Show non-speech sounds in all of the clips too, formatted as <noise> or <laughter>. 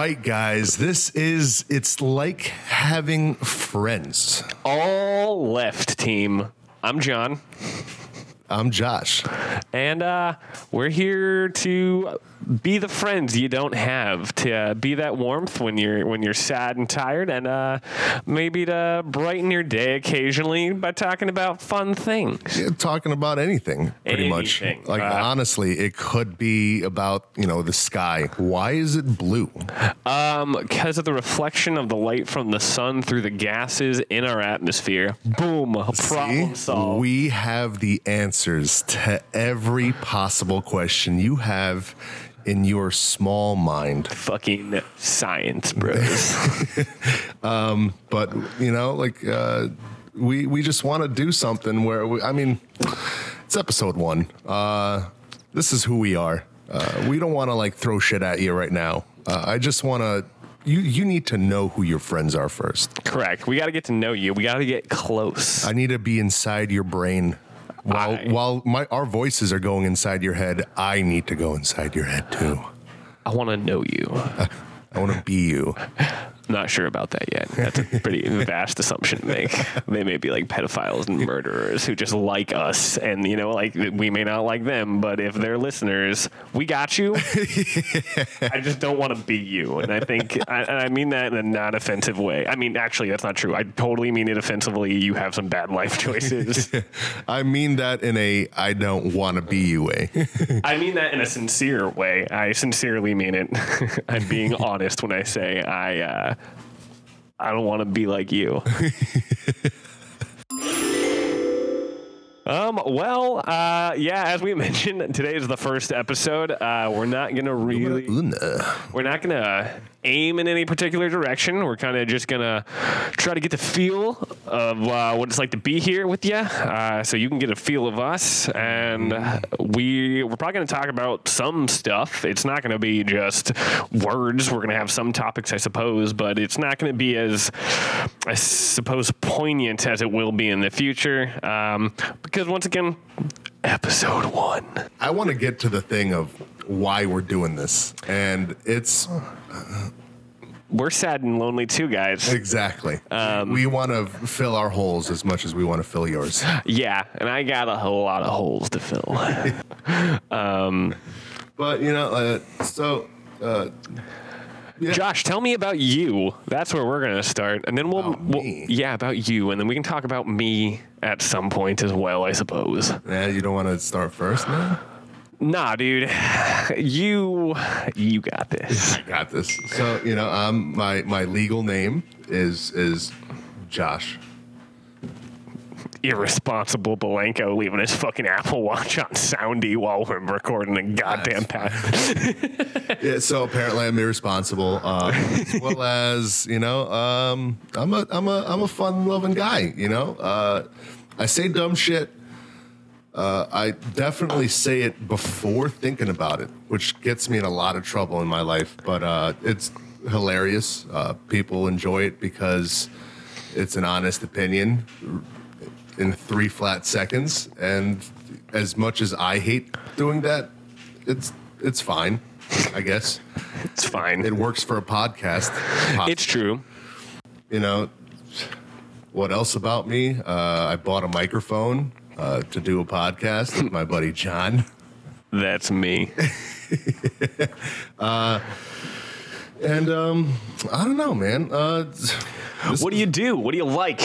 right, guys. This is it's like having friends. All left team. I'm John, I'm Josh. and uh, we're here to be the friends you don't have, to uh, be that warmth when you're when you're sad and tired, and uh, maybe to brighten your day occasionally by talking about fun things. Yeah, talking about anything, pretty Anything. much. Like Uh, honestly, it could be about you know the sky. Why is it blue? Um, because of the reflection of the light from the sun through the gases in our atmosphere. Boom, problem See? solved. We have the answers to every possible question you have in your small mind. Fucking science, bros. <laughs> but you know like uh we we just want to do something where we, i mean it's episode one uh this is who we are uh we don't want to like throw shit at you right now uh, i just want to you you need to know who your friends are first Correct. We got to get to know you. We got to get close. i need to be inside your brain while I- while my our voices are going inside your head i need to go inside your head too. I want to know you. <laughs> i want to be you <laughs> Not sure about that yet. <laughs> That's a pretty vast assumption to make. They may be like pedophiles and murderers who just like us, and you know, like we may not like them, but if they're listeners, we got you. <laughs> I just don't want to be you, and I think, I, and I mean that in a non-offensive way. I mean, actually, that's not true. I totally mean it offensively. You have some bad life choices. <laughs> i mean that in a i don't want to be you way I mean that in a sincere way. I sincerely mean it. I'm being honest when I say I uh, I don't want to be like you. <laughs> Um. Well. Uh. Yeah. As we <laughs> mentioned, today is the first episode. Uh. We're not gonna really. We're not gonna aim in any particular direction. We're kind of just gonna try to get the feel of uh, what it's like to be here with you, uh, so you can get a feel of us. And we we're probably gonna talk about some stuff. It's not gonna be just words. We're gonna have some topics, I suppose, but it's not gonna be as I suppose poignant as it will be in the future. Um, because once again, episode one. I want to get to the thing of why we're doing this, and it's We're sad and lonely too, guys. exactly Um, we want to fill our holes as much as we want to fill yours. Yeah, and I got a whole lot of holes to fill. <laughs> But you know, uh, so uh, Yeah. Josh, tell me about you. That's where we're gonna start, and then we'll, we'll yeah about you, and then we can talk about me at some point as well, I suppose. yeah, you don't want to start first, man. Nah, dude, you you got this. <laughs> I got this. So you know, um, my my legal name is is Josh. Irresponsible Belenko leaving his fucking Apple Watch on soundy while we're recording a goddamn path. <laughs> Yeah, so apparently I'm irresponsible, um, as well <laughs> as you know, um, I'm a I'm a I'm a fun loving guy. You know, uh, I say dumb shit. Uh, I definitely say it before thinking about it, which gets me in a lot of trouble in my life. But uh, it's hilarious. Uh, people enjoy it because it's an honest opinion in three flat seconds. And as much as I hate doing that, it's it's fine. I guess it's fine. it works for a podcast. it's true. you know what else about me? Uh, I bought a microphone uh, to do a podcast with my buddy John, That's me. <laughs> and um, I don't know, man. Uh, What do you do? What do you like?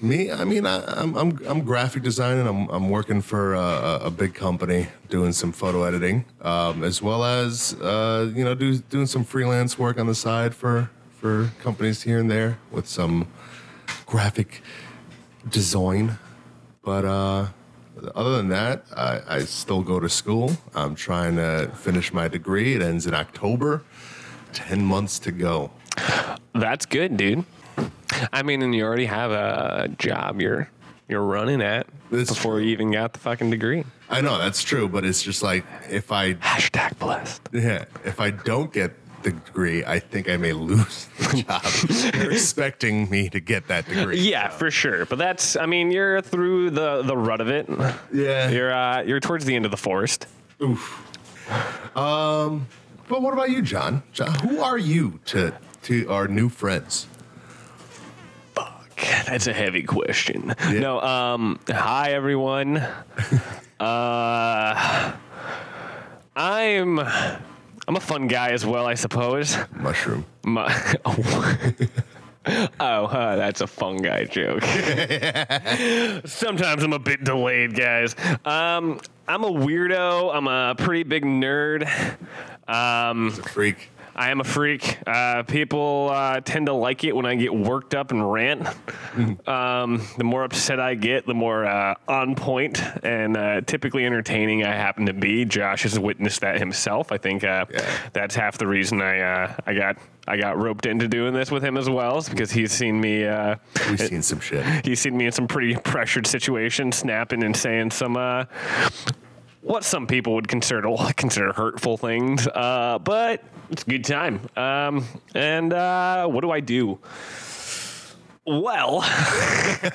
Me, I mean, I, I'm, I'm I'm graphic designing. I'm I'm working for a, a big company doing some photo editing, um, as well as uh, you know do, doing some freelance work on the side for for companies here and there with some graphic design. But uh, other than that, I, I still go to school. I'm trying to finish my degree. It ends in October. Ten months to go. That's good, dude. I mean, and you already have a job you're you're running at That's before you even got the fucking degree. I know that's true, but it's just like if I Hashtag blessed. Yeah, if I don't get the degree, I think I may lose the <laughs> job. They're expecting me to get that degree. Yeah, for sure. But that's I mean, you're through the the rut of it. Yeah. You're uh you're towards the end of the forest. But what about you, John? John, who are you to to our new friends? Fuck, that's a heavy question. No, um, hi everyone. <laughs> uh, I'm I'm a fun guy as well, I suppose. Mushroom. My, <laughs> oh, uh, that's a fun guy joke. <laughs> Sometimes I'm a bit delayed, guys. Um, I'm a weirdo. I'm a pretty big nerd. Um, He's a freak. I am a freak. Uh, people uh, tend to like it when I get worked up and rant. <laughs> um, the more upset I get, the more uh, on point and uh, typically entertaining I happen to be. Josh has witnessed that himself. I think uh, Yeah. that's half the reason I uh, I got I got roped into doing this with him as well, is because he's seen me. Uh, We've seen some shit. he's seen me in some pretty <laughs> pressured situations, snapping and saying some uh, what some people would consider <laughs> consider hurtful things. Uh, but it's a good time. Um, and uh, what do I do? Well, <laughs> uh,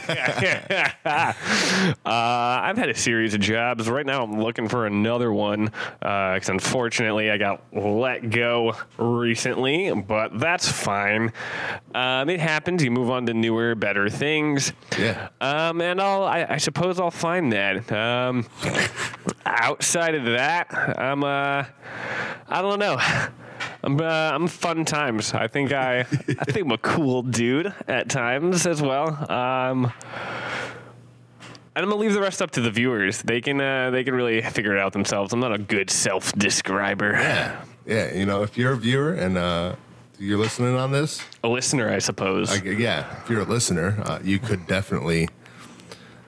I've had a series of jobs. Right now, I'm looking for another one because unfortunately, I got let go recently, but that's fine. Um, it happens. You move on to newer, better things. Yeah. Um, and I'll, I, I suppose I'll find that. Um, outside of that, I'm, uh, I don't know. I'm, uh, I'm fun times. I think I, I think I'm a cool dude at times as well. Um, and I'm gonna leave the rest up to the viewers. They can, uh, they can really figure it out themselves. I'm not a good self-describer. Yeah. Yeah. You know, if you're a viewer and uh, you're listening on this, A listener, I suppose. I, yeah, if you're a listener, uh, you could definitely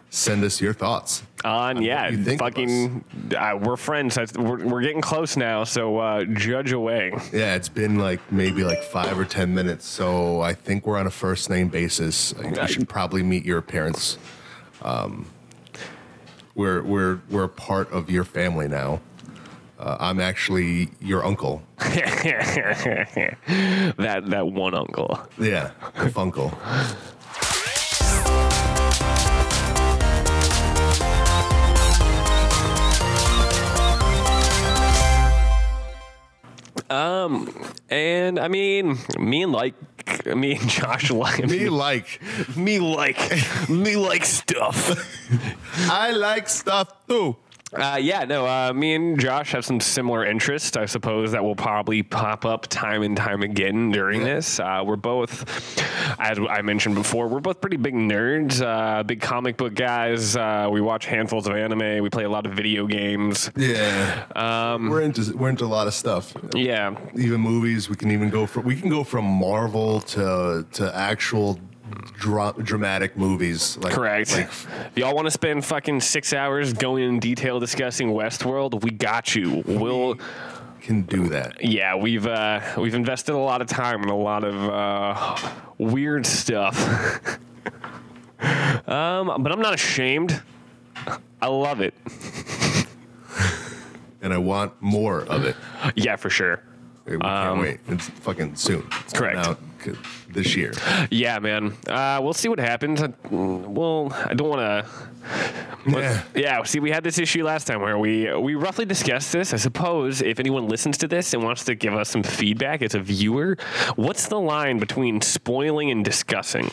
send us your thoughts. On yeah, fucking, uh, we're friends. We're, we're getting close now, so uh, judge away. Yeah, it's been like maybe like five or ten minutes, so I think we're on a first name basis. You should probably meet your parents. Um, we're we're we're part of your family now. Uh, I'm actually your uncle. <laughs> that that one uncle. Yeah, the uncle. And I mean, me and like me and Josh <laughs> like Me like me like me like stuff. <laughs> I like stuff too. Uh, yeah, no, uh, me and Josh have some similar interests. I suppose that will probably pop up time and time again during this. Uh, we're both, as I mentioned before, we're both pretty big nerds, uh, big comic book guys. Uh, we watch handfuls of anime. We play a lot of video games. Yeah, Um, we're into we're into a lot of stuff. Yeah, Even movies, we can even go from we can go from Marvel to to actual dra- dramatic movies. Like, correct. Like if y'all want to spend fucking six hours going in detail discussing Westworld, we got you. We'll. can do that. Yeah, we've uh, we've invested a lot of time and a lot of uh, weird stuff. <laughs> um, but I'm not ashamed. I love it. <laughs> and I want more of it. Yeah, for sure. We can't wait. It's fucking soon. It's Um, correct. out this year. Yeah, man. Uh, we'll see what happens. Well, I don't want to. Yeah. Yeah, see, we had this issue last time where we we roughly discussed this. I suppose if anyone listens to this and wants to give us some feedback as a viewer, what's the line between spoiling and discussing?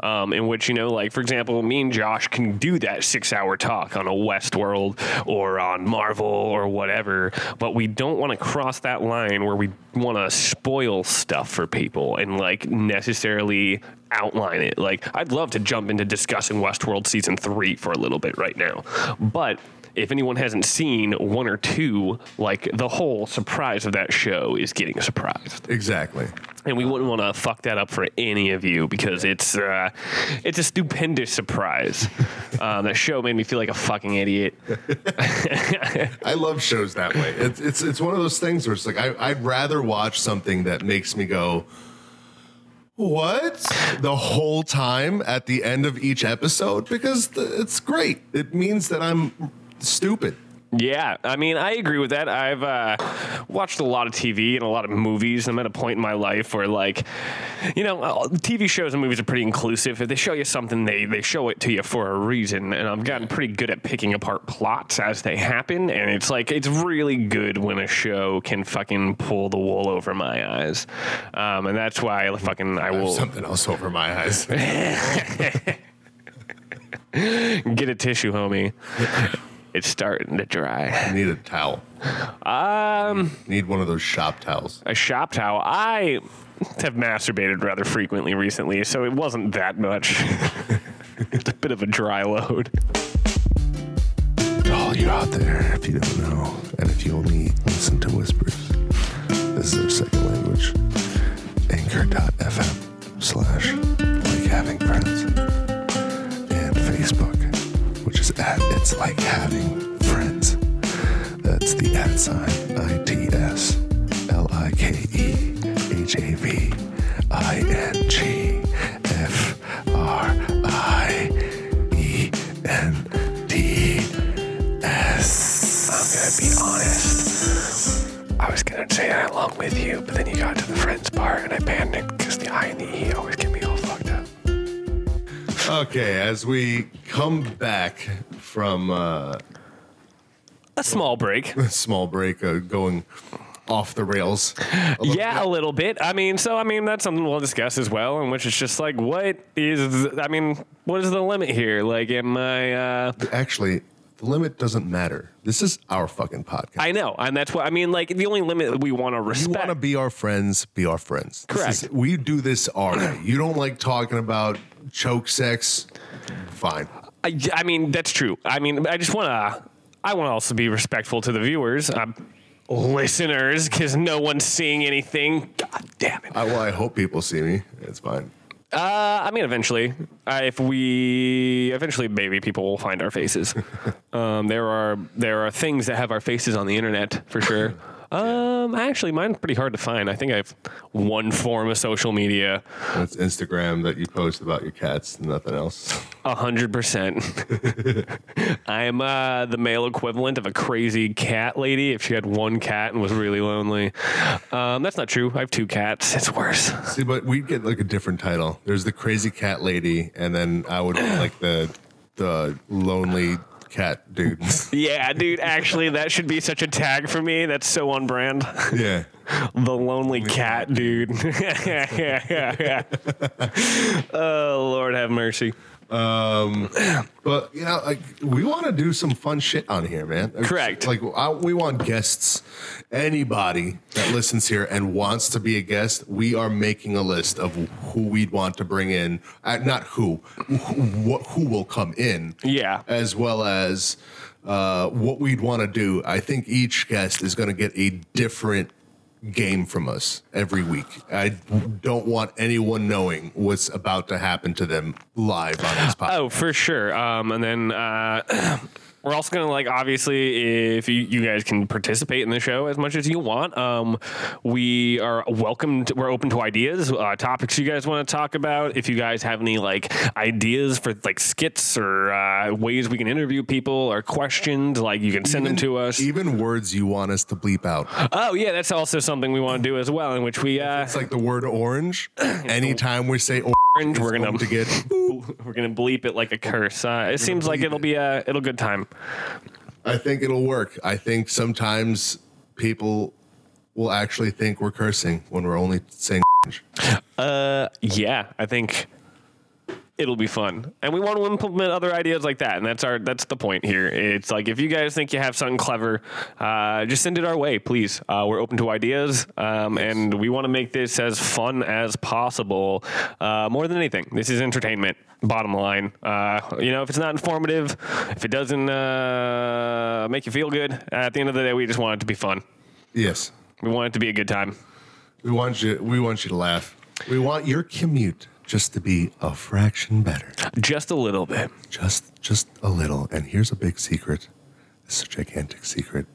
Um, in which you know, like for example, me and Josh can do that six-hour talk on a Westworld or on Marvel or whatever, but we don't want to cross that line where we want to spoil stuff for people and like necessarily outline it. Like, I'd love to jump into discussing Westworld season three for a little bit right now, but if anyone hasn't seen one or two, like the whole surprise of that show is getting surprised, Exactly. and we wouldn't want to fuck that up for any of you because it's uh, it's a stupendous surprise. <laughs> um, that show made me feel like a fucking idiot. <laughs> I love shows that way. It's it's it's one of those things where it's like I, I'd rather watch something that makes me go, "What?" the whole time at the end of each episode because th- it's great. It means that I'm stupid Yeah, I mean, I agree with that. I've uh, watched a lot of TV and a lot of movies. I'm at a point in my life where, like, you know, uh, TV shows and movies are pretty inclusive. If they show you something, they they show it to you for a reason. And I've gotten pretty good at picking apart plots as they happen. And it's like it's really good when a show can fucking pull the wool over my eyes. Um, and that's why I fucking I will Something else over my eyes. <laughs> get a tissue, homie. <laughs> It's starting to dry. I need a towel. Um, Need one of those shop towels. a shop towel. I have masturbated rather frequently recently, so it wasn't that much. <laughs> it's a bit of a dry load. To all you out there, if you don't know, and if you only listen to whispers, this is our second language. Anchor.fm slash like having friends. And Facebook, which is at it's like having friends. That's the at sign I T S L I K E H A V I N G F R I E N D S. I'm gonna be honest. I was gonna say that along with you, but then you got to the friends part, and I panicked because the I and the E always get me all fucked up. Okay, as we come back from uh, A small break. <laughs> a small break, uh, going off the rails. a Yeah, bit. a little bit. I mean, so I mean that's something we'll discuss as well, in which it's just like, what is? I mean, what is the limit here? Like, am I? Uh, Actually, the limit doesn't matter. This is our fucking podcast. I know, and that's what I mean. Like, the only limit that we want to respect. you want to be our friends, be our friends. Correct. is- we do this our way. You don't like talking about choke sex? Fine. I, I mean, that's true. I mean, I just want to. I want to also be respectful to the viewers, um, listeners, because no one's seeing anything. God damn it. I, well, I hope people see me. It's fine. Uh, I mean, eventually, uh, if we eventually, maybe people will find our faces. <laughs> um, there are there are things that have our faces on the internet for sure. Um, actually, mine's pretty hard to find. I think I have one form of social media. It's Instagram that you post about your cats, and nothing else. <laughs> A hundred percent. <laughs> I'm uh, the male equivalent of a crazy cat lady. If she had one cat and was really lonely, um, that's not true. I have two cats. It's worse. See, but we'd get like a different title. There's the crazy cat lady, and then I would like the the lonely cat dude. <laughs> Yeah, dude. Actually, that should be such a tag for me. That's so on brand. yeah. <laughs> The lonely cat, dude. yeah, yeah, yeah. Oh Lord, have mercy. But you know, like we want to do some fun shit on here, man. Correct. Like I, we want guests. Anybody that listens here and wants to be a guest, we are making a list of who we'd want to bring in. Uh, not who, who, who will come in. Yeah. As well as uh, what we'd want to do. I think each guest is going to get a different game from us every week. I don't want anyone knowing what's about to happen to them live on this podcast. Oh, for sure. Um, and then uh, <clears throat> we're also gonna like obviously if you, you guys can participate in the show as much as you want. Um, we are welcome. To, we're open to ideas, uh, topics you guys want to talk about. If you guys have any like ideas for like skits or uh, ways we can interview people or questions, like you can send them to us. Even words you want us to bleep out. Oh yeah, that's also something we want to do as well. In which we uh, It's like the word orange. <clears throat> Anytime we say orange, orange, we're gonna to <laughs> get. we're gonna bleep it like a curse. Uh, it seems like it'll be a it'll good time. I think it'll work. I think sometimes people will actually think we're cursing when we're only saying. <laughs> Uh, yeah, I think it'll be fun, and we want to implement other ideas like that. And that's our that's the point here. It's like if you guys think you have something clever, uh, just send it our way, please. Uh, we're open to ideas, um, and we want to make this as fun as possible. Uh, more than anything, this is entertainment. Bottom line, uh, you know, if it's not informative, if it doesn't uh, make you feel good, at the end of the day, we just want it to be fun. Yes, We want it to be a good time. we want you. We want you to laugh. We want your commute just to be a fraction better, Just a little bit. just just a little. And here's a big secret. This is a gigantic secret.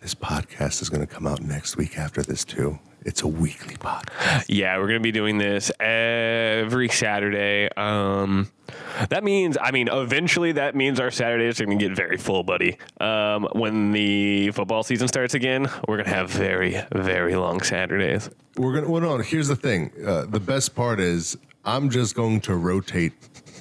This podcast is going to come out next week after this too. It's a weekly podcast. Yeah, we're gonna be doing this every Saturday. Um, That means, I mean, eventually that means our Saturdays are going to get very full, buddy. Um, when the football season starts again, we're going to have very, very long Saturdays. We're gonna. Well, no. Here's the thing. Uh, the best part is I'm just going to rotate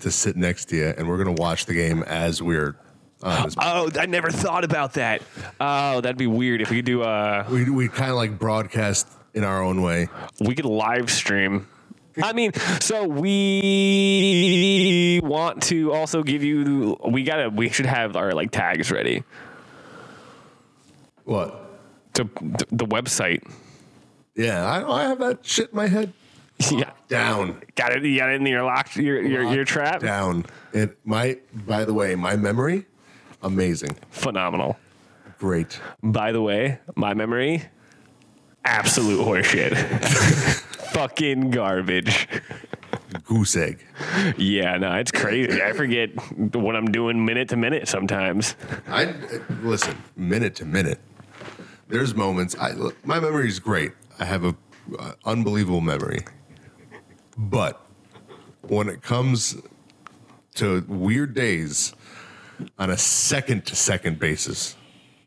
to sit next to you, and we're gonna watch the game as we're. <gasps> Oh, I never thought about that. Oh, that'd be weird if we could do uh we we kind of like broadcast in our own way. we could live stream. I mean, so we want to also give you we gotta we should have our like tags ready What? to the website. Yeah, I, I have that shit in my head. <laughs> Yeah. Down, Got it. You got it in your lock, your your, your trap. down. It my. By the way, my memory, amazing, Phenomenal. great. By the way, my memory, absolute horseshit. <laughs> Fucking garbage. Goose egg. Yeah, no, it's crazy. I forget what I'm doing minute to minute sometimes. I listen minute to minute. There's moments. I look, my memory is great. I have a uh, unbelievable memory, but when it comes to weird days on a second to second basis,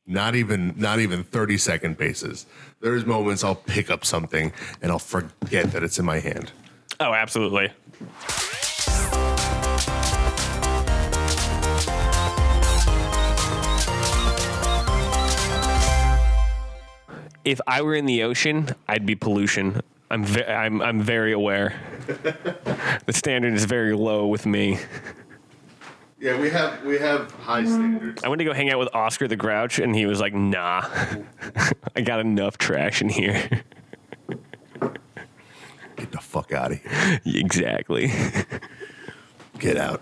not even not even thirty second basis, there's moments I'll pick up something and I'll forget that it's in my hand. Oh, absolutely. If I were in the ocean, I'd be pollution. I'm ve- I'm I'm very aware. <laughs> the standard is very low with me. Yeah, we have we have high mm. standards. I went to go hang out with Oscar the Grouch, and he was like, "Nah, <laughs> I got enough trash in here." Get the fuck out of here. exactly. Get out.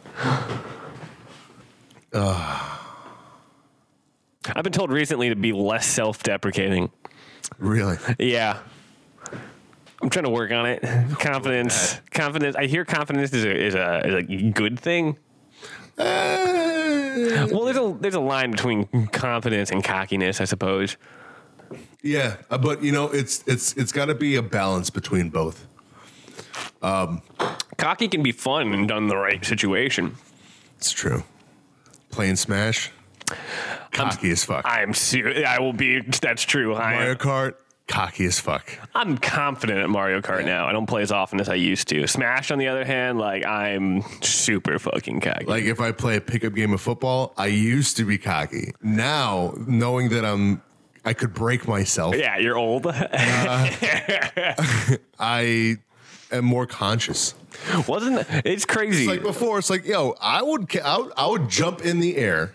<sighs> I've been told recently to be less self-deprecating. Really. Yeah. I'm trying to work on it. Confidence, confidence. I hear confidence is a is a, is a good thing. <laughs> Well, there's a there's a line between confidence and cockiness, I suppose. Yeah, uh, but you know, it's it's it's got to be a balance between both. Cocky can be fun and done in the right situation. It's true. Playing Smash, cocky as fuck. I'm ser- I will be. That's true. Mario Kart, cocky as fuck. I'm confident at Mario Kart now. I don't play as often as I used to. Smash, on the other hand, like I'm super fucking cocky. Like if I play a pickup game of football, I used to be cocky. Now, knowing that I'm, I could break myself. yeah, you're old. Uh, <laughs> I am more conscious. Wasn't it's crazy? It's like before. It's like, yo, I would, I would, I would jump in the air,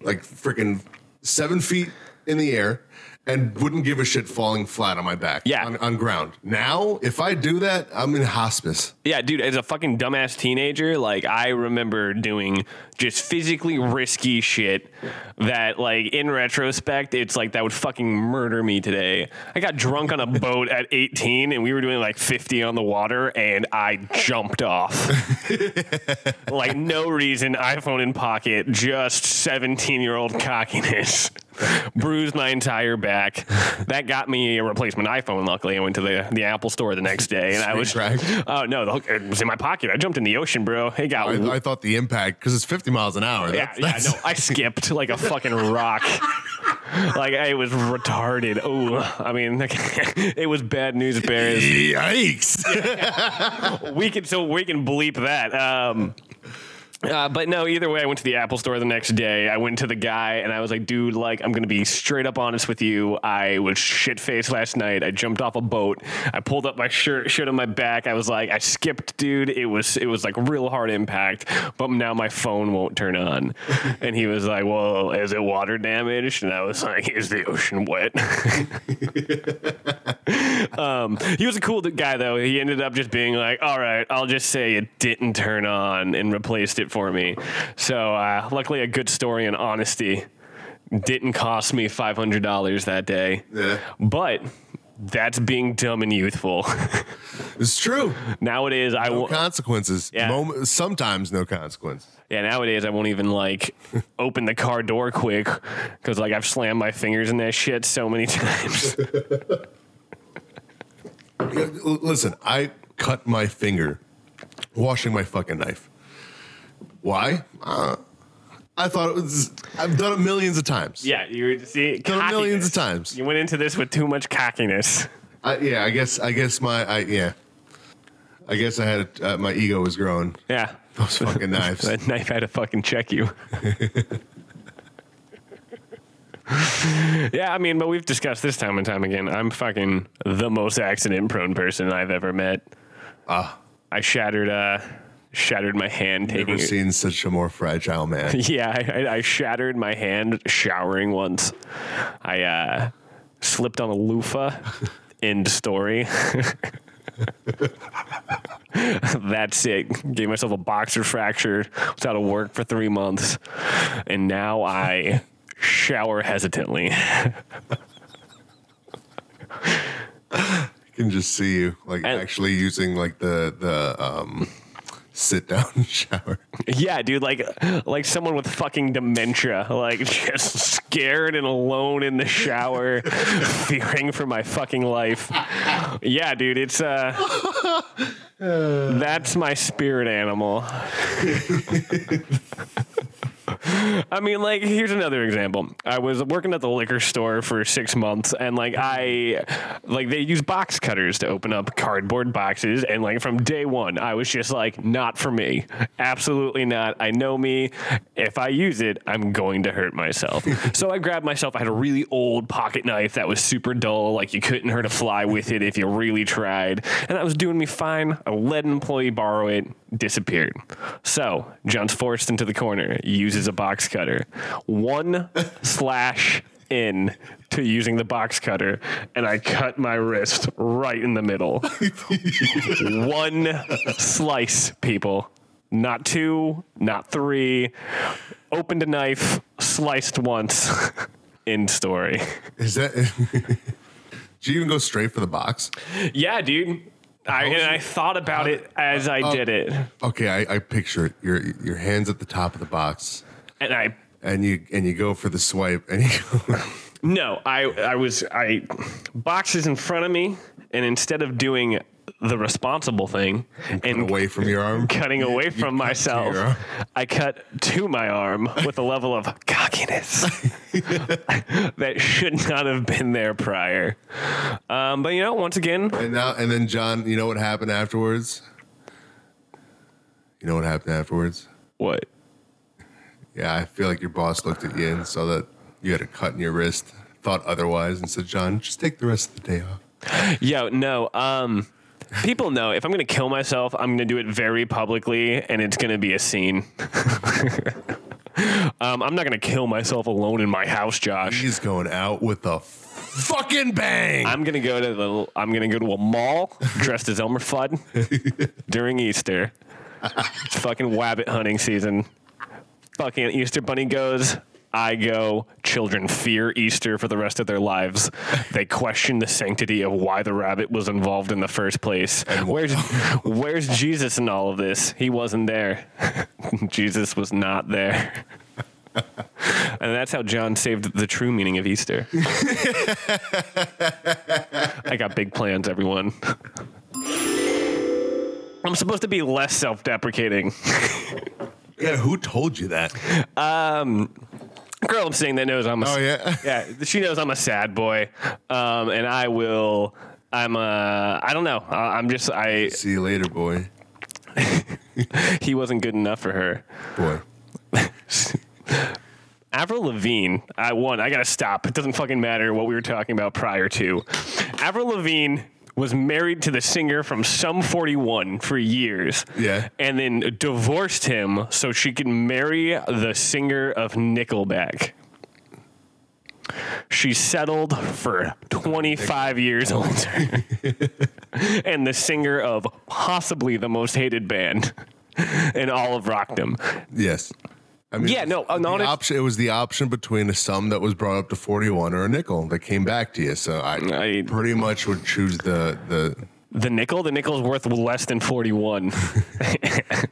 like freaking seven feet in the air, and wouldn't give a shit falling flat on my back. Yeah. on, on ground. Now, if I do that, I'm in hospice. Yeah, dude, as a fucking dumbass teenager, like I remember doing just physically risky shit that like in retrospect, it's like that would fucking murder me today. I got drunk on a <laughs> boat at 18 and we were doing like 50 on the water and I jumped off. <laughs> like no reason, iPhone in pocket, just 17-year-old cockiness. <laughs> Bruised my entire back. <laughs> That got me a replacement iPhone. Luckily, I went to the, the Apple store the next day, and I was Screen <laughs> Oh no, the hook, it was in my pocket. I jumped in the ocean, bro. It got I, I thought the impact because it's 50 miles an hour. yeah, That's, yeah. that's- No, I skipped like a fucking rock. <laughs> like I was retarded. Oh, I mean, it was bad news bears. Yikes! we can so we can bleep that. Um, uh, but no, either way, I went to the Apple store the next day. I went to the guy and I was like, dude, like, I'm going to be straight up honest with you. I was shit faced last night. I jumped off a boat. I pulled up my shirt, shirt on my back. I was like, I skipped, dude. It was, it was like real hard impact, but now my phone won't turn on. <laughs> and he was like, well, is it water damaged? And I was like, is the ocean wet? <laughs> Um, he was a cool guy though. He ended up just being like, "All right, I'll just say it didn't turn on," and replaced it for me. So uh, luckily, a good story and honesty didn't cost me five hundred dollars that day. Yeah. But that's being dumb and youthful. <laughs> It's true. nowadays, I No won't. consequences. Yeah. Moment, sometimes no consequences. Yeah, nowadays I won't even like <laughs> open the car door quick because like I've slammed my fingers in that shit so many <laughs> times. Listen, I cut my finger washing my fucking knife. Why? Uh, I thought it was. I've done it millions of times. Yeah, you see, Done it millions of times. You went into this with too much cockiness. I, yeah, I guess. I guess my. I yeah. I guess I had uh, my ego was growing. Yeah, Those fucking <laughs> knives. that knife had to fucking check you. <laughs> yeah, I mean, but we've discussed this time and time again. I'm fucking the most accident prone person I've ever met. Ah, I shattered uh shattered my hand taking never seen such a more fragile man. <laughs> Yeah, I, I- shattered my hand showering once. I uh, slipped on a loofah. <laughs> End story. <laughs> That's it. Gave myself a boxer fracture. Was out of work for three months, and now I shower hesitantly. I can just see you like And- actually using like the the um sit down <laughs> shower. Yeah, dude, like like someone with fucking dementia, like <laughs> just scared and alone in the shower, <laughs> fearing for my fucking life. Yeah, dude, it's uh that's my spirit animal. I mean, like, here's another example. I was working at the liquor store for six months, and like, I, like, they use box cutters to open up cardboard boxes, and like, from day one, I was just like, not for me, absolutely not. I know me. If I use it, I'm going to hurt myself. <laughs> so I grabbed myself. I had a really old pocket knife that was super dull, like you couldn't hurt a fly with it if you really tried, and that was doing me fine. I let an employee borrow it, disappeared. So John's forced into the corner, uses a box cutter, one slash in to using the box cutter, and I cut my wrist right in the middle. <laughs> one slice, people. Not two, not three. Opened a knife, sliced once. <laughs> End story. Is that? <laughs> Did you even go straight for the box? Yeah, dude. I, and I thought about it as I oh, did it. Okay, I, I picture it. Your your hands at the top of the box, And I and you and you go for the swipe, and you go. <laughs> No, I I was I boxes in front of me, and instead of doing the responsible thing and away from your arm. cutting away from myself. I cut to my arm with a level of cockiness <laughs> that should not have been there prior. Um, but you know, once again, And now and then John, you know what happened afterwards? You know what happened afterwards? what? Yeah, I feel like your boss looked at you and saw that you had a cut in your wrist, thought otherwise, and said, "John, just take the rest of the day off." Yo, no. Um, people know if I'm going to kill myself, I'm going to do it very publicly, and it's going to be a scene. <laughs> um, I'm not going to kill myself alone in my house, Josh. He's going out with a fucking bang. I'm gonna go to the. I'm gonna go to a mall dressed as Elmer Fudd <laughs> during Easter. It's fucking wabbit hunting season. Fucking Easter bunny goes. I go. Children fear Easter for the rest of their lives. They question the sanctity of why the rabbit was involved in the first place. Where's <laughs> Where's Jesus in all of this? He wasn't there. <laughs> Jesus was not there. <laughs> And that's how John saved the true meaning of Easter. I got big plans, everyone. I'm supposed to be less self deprecating. yeah, who told you that? Um, Girl I'm saying that knows I'm a Oh yeah. <laughs> yeah, she knows I'm a sad boy. Um, and I will I'm uh I don't know. I- I'm just I See you later, boy. <laughs> he wasn't good enough for her. Boy. <laughs> Avril Lavigne, I won. I gotta stop. It doesn't fucking matter what we were talking about prior to. Avril Lavigne was married to the singer from Sum 41 for years. Yeah. And then divorced him so she could marry the singer of Nickelback. She settled for 25 years older. <laughs> and the singer of possibly the most hated band in all of rockdom. Yes. I mean, Yeah, no, uh, honest- option. It was the option between a sum that was brought up to forty-one or a nickel that came back to you. So I, I- pretty much would choose the the. The nickel, the nickel's worth less than 41. <laughs>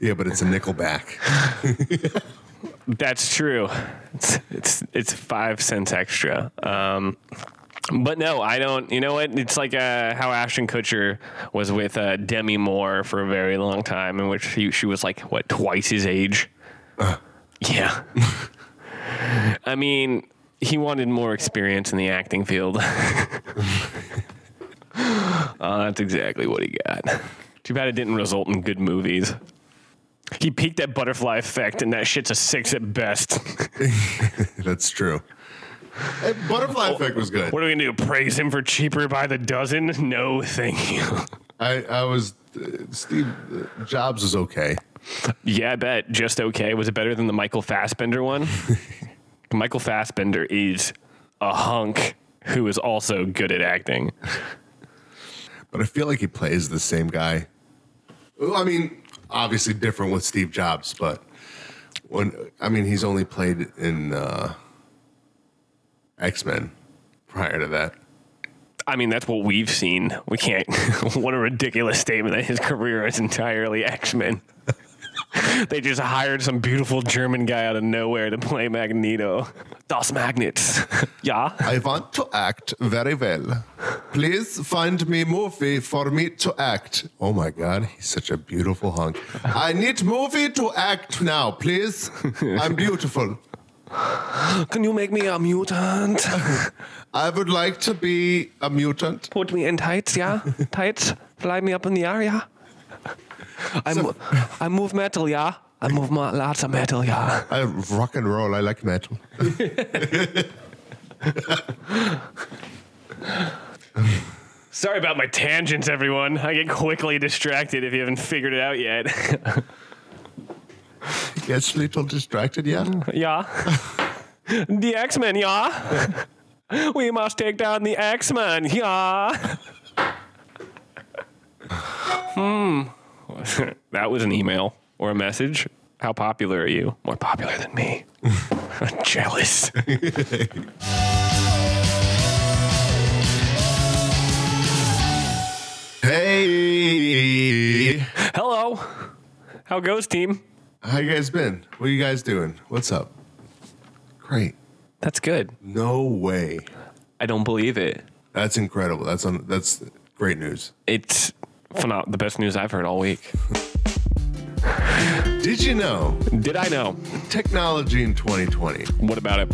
Yeah, but it's a nickel back. <laughs> That's true. It's it's it's five cents extra. Um, but no, I don't. You know what? It's like uh, how Ashton Kutcher was with uh, Demi Moore for a very long time, in which he, she was like what twice his age. Yeah. <laughs> I mean, he wanted more experience in the acting field. <laughs> oh, that's exactly what he got. Too bad it didn't result in good movies. He peaked at Butterfly Effect, and that shit's a six at best. <laughs> That's true. Hey, Butterfly Effect was good. what are we gonna do? Praise him for cheaper by the dozen? No, thank you. I, I was uh, Steve uh, Jobs was okay. Yeah, I bet. Just okay. Was it better than the Michael Fassbender one? <laughs> Michael Fassbender is a hunk who is also good at acting. But I feel like he plays the same guy. I mean, obviously different with Steve Jobs, but when I mean he's only played in uh, X Men prior to that. I mean, that's what we've seen. We can't. <laughs> what a ridiculous statement that his career is entirely X Men. <laughs> <laughs> they just hired some beautiful German guy out of nowhere to play Magneto. Das Magnets. <laughs> yeah. I want to act very well. Please find me movie for me to act. Oh my god, he's such a beautiful hunk. I need movie to act now, please. I'm <laughs> beautiful. Can you make me a mutant? I would like to be a mutant. Put me in tights, yeah? Tights? Fly me up in the air, yeah? I, mo- I move metal, yeah? I move mo- lots of metal, yeah? I rock and roll. I like metal. <laughs> Sorry about my tangents, everyone. I get quickly distracted if you haven't figured it out yet. <laughs> Gets a little distracted yet? yeah. <laughs> The X Men, yeah? We must take down the X Men, yeah? hmm. <laughs> that was an email or a message. How popular are you? More popular than me. <laughs> Jealous. Hey, Hello. How goes, team? how you guys been? What you guys doing? What's up? Great. That's good. No way. I don't believe it. That's incredible. That's on. That's great news. It's phenom- the best news I've heard all week. <laughs> Did you know Did I know? technology in 2020 What about it?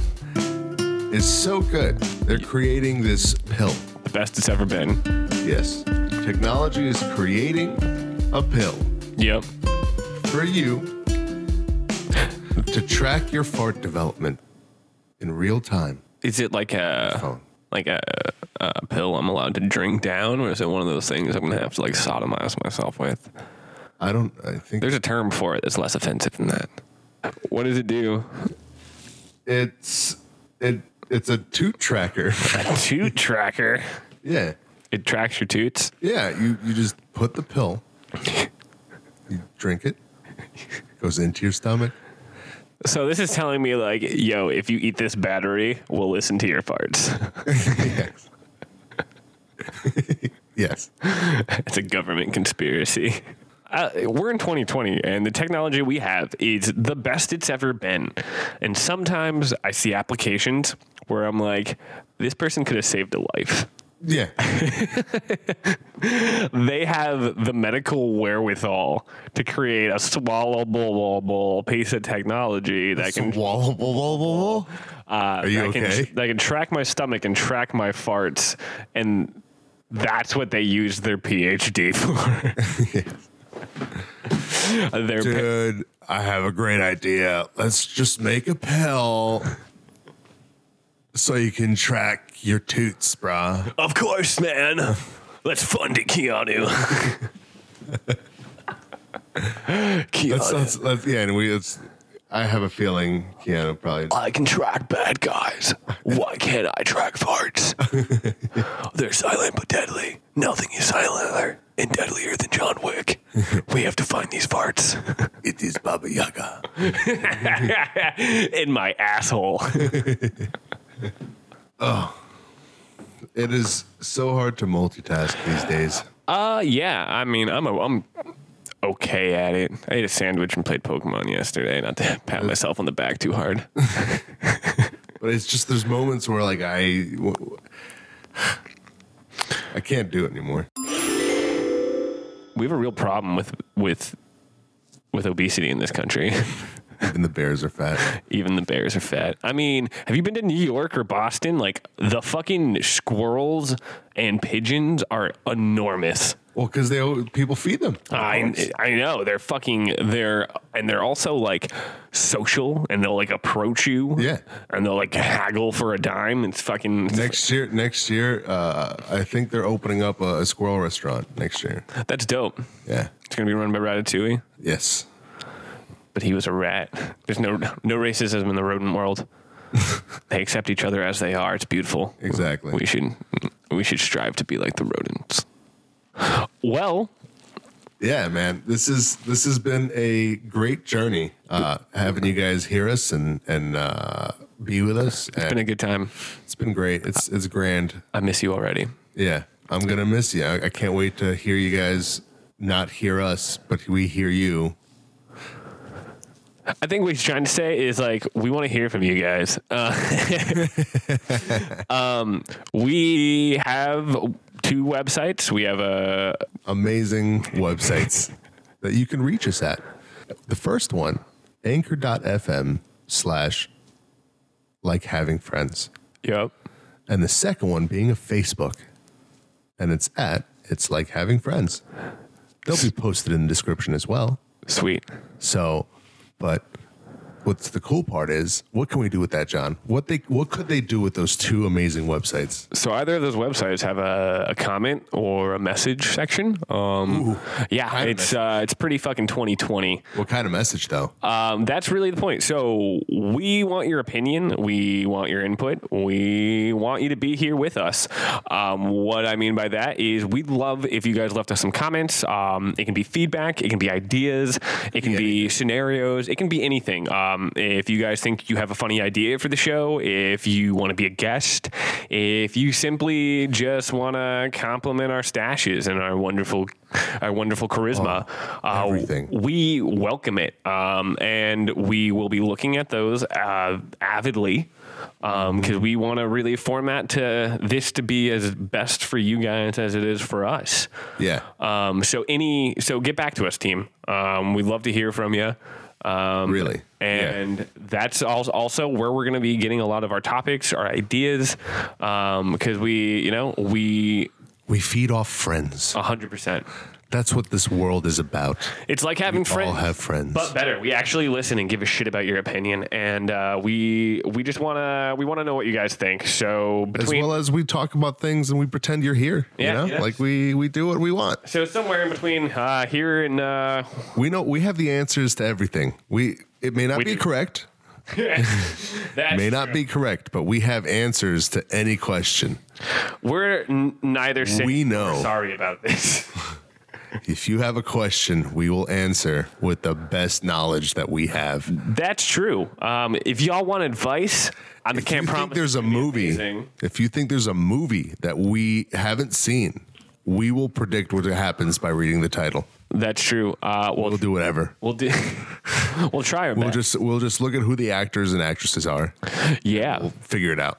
is so good? They're creating this pill. The best it's ever been. Yes, technology is creating a pill Yep. for you to track your fart development in real time. Is it like a Phone. Like a, a pill I'm allowed to drink down, or is it one of those things I'm gonna have to like sodomize myself with? I don't. I think There's a term for it that's less offensive than that. What does it do? it's it. It's a toot tracker. <laughs> A toot tracker. yeah, It tracks your toots. yeah. You you just put the pill. You drink it. Goes into your stomach. So this is telling me like, yo, if you eat this battery, we'll listen to your farts. <laughs> yes. yes. it's a government conspiracy. Uh, we're in 2020, and the technology we have is the best it's ever been. And sometimes I see applications where I'm like, this person could have saved a life. Yeah. <laughs> They have the medical wherewithal to create a swallowable piece of technology that can Swallowable. uh, Are you that can, okay? that can track my stomach and track my farts, and that's what they use their PhD <laughs> for. <laughs> their pa- Dude, I have a great idea. Let's just make a pill so you can track your toots, brah. of course, man. Let's fund it, Keanu. <laughs> Keanu. That's, that's, that's yeah, and we. It's, I have a feeling Keanu probably. I can track bad guys. <laughs> Why can't I track farts? <laughs> They're silent but deadly. Nothing is silenter and deadlier than John Wick. We have to find these farts It is Baba Yaga. in my asshole. Oh. It is so hard to multitask these days. Uh, yeah. I mean, I'm a, I'm okay at it. I ate a sandwich and played Pokemon yesterday. Not to <laughs> pat myself on the back too hard. <laughs> <laughs> But it's just there's moments where like I, <sighs> I can't do it anymore. We have a real problem with with with obesity in this country. Even the bears are fat. <laughs> Even the bears are fat. I mean, have you been to New York or Boston? Like the fucking squirrels and pigeons are enormous. Well, because they people feed them. I I know they're fucking they're and they're also like social and they'll like approach you. Yeah. and they'll like haggle for a dime. It's fucking Next year, next year, uh, I think they're opening up a, a squirrel restaurant next year. that's dope. Yeah. It's gonna be run by Ratatouille, Yes. But he was a rat. <laughs> There's no no racism in the rodent world. <laughs> they accept each other as they are. It's beautiful. Exactly. We should we should strive to be like the rodents. Well, Yeah, man. This is this has been a great journey. Uh, having you guys hear us and and uh, be with us. it's been a good time. it's been great. It's it's grand. I miss you already. Yeah, I'm gonna miss you. I, I can't wait to hear you guys. Not hear us, but we hear you. I think what he's trying to say is like we want to hear from you guys. Uh, <laughs> um, we have two websites. We have a Amazing websites <laughs> that you can reach us at. The first one, anchor.fm slash like having friends. yep. And the second one being a Facebook. And it's at it's like having friends. They'll be posted in the description as well. Sweet. So, but what's the cool part is what can we do with that, John? What they what could they do with those two amazing websites? So either of those websites have a, a comment or a message section. Um, yeah, it's uh, it's pretty fucking 2020. What kind of message though? Um, that's really the point. So we want your opinion. We want your input. We want you to be here with us. Um, what I mean by that is we'd love if you guys left us some comments. Um, it can be feedback. It can be ideas. It can be scenarios. It can be anything. Um, if you guys think you have a funny idea for the show, if you want to be a guest, if you simply just want to compliment our stashes and our wonderful, our wonderful charisma, uh, everything. we welcome it, um, and we will be looking at those uh, avidly because we want to really format to this to be as best for you guys as it is for us. Yeah. Um, so any, so get back to us, team. Um, we'd love to hear from you. Um, Really? and that's also also where we're going to be getting a lot of our topics, our ideas, because we, you know, we We feed off friends. hundred percent. That's what this world is about. It's like having friends. We all have friends. But better, we actually listen and give a shit about your opinion, and uh, we we just wanna we wanna know what you guys think. So as well as we talk about things and we pretend you're here. Yeah, you know? yeah. Like we we do what we want. so somewhere in between uh, here and uh, We know we have the answers to everything. We it may not be do. <laughs> correct. that May not be correct, but we have answers to any question. We're n- neither We know. sorry about this. <laughs> If you have a question, we will answer with the best knowledge that we have. That's true. Um, if y'all want advice, I If can't you think promise. there's a it's gonna be movie, amazing. if you think there's a movie that we haven't seen, we will predict what happens by reading the title. That's true. Uh, we'll We'll do whatever. we'll do. <laughs> we'll try our We'll best. just we'll just look at who the actors and actresses are. yeah. Figure it out.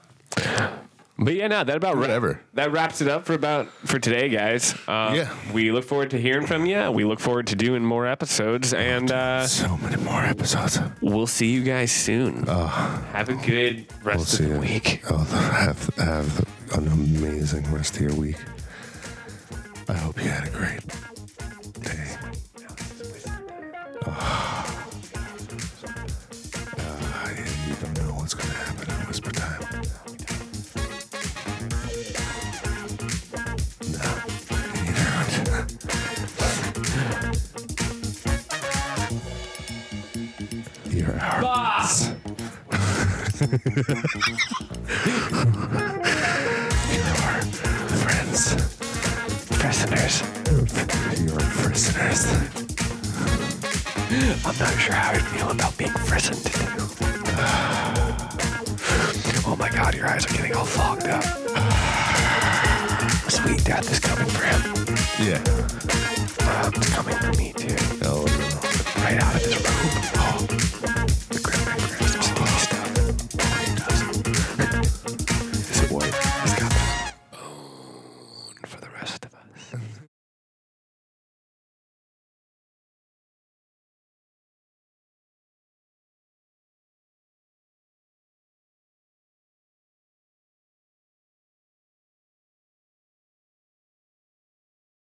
But yeah, no, that about Whatever. that wraps it up for about for today, guys. Uh, Yeah. we look forward to hearing from you. We look forward to doing more episodes, and uh, So many more episodes. we'll see you guys soon. Have a good rest We'll of the you. week. Oh, have have an amazing rest of your week. I hope you had a great day. Oh. Friends. Prisoners. You're prisoners. <sighs> I'm not sure how I feel about being prisoned. <sighs> oh my god, your eyes are getting all fogged up. <sighs> Sweet death is coming for him. Yeah.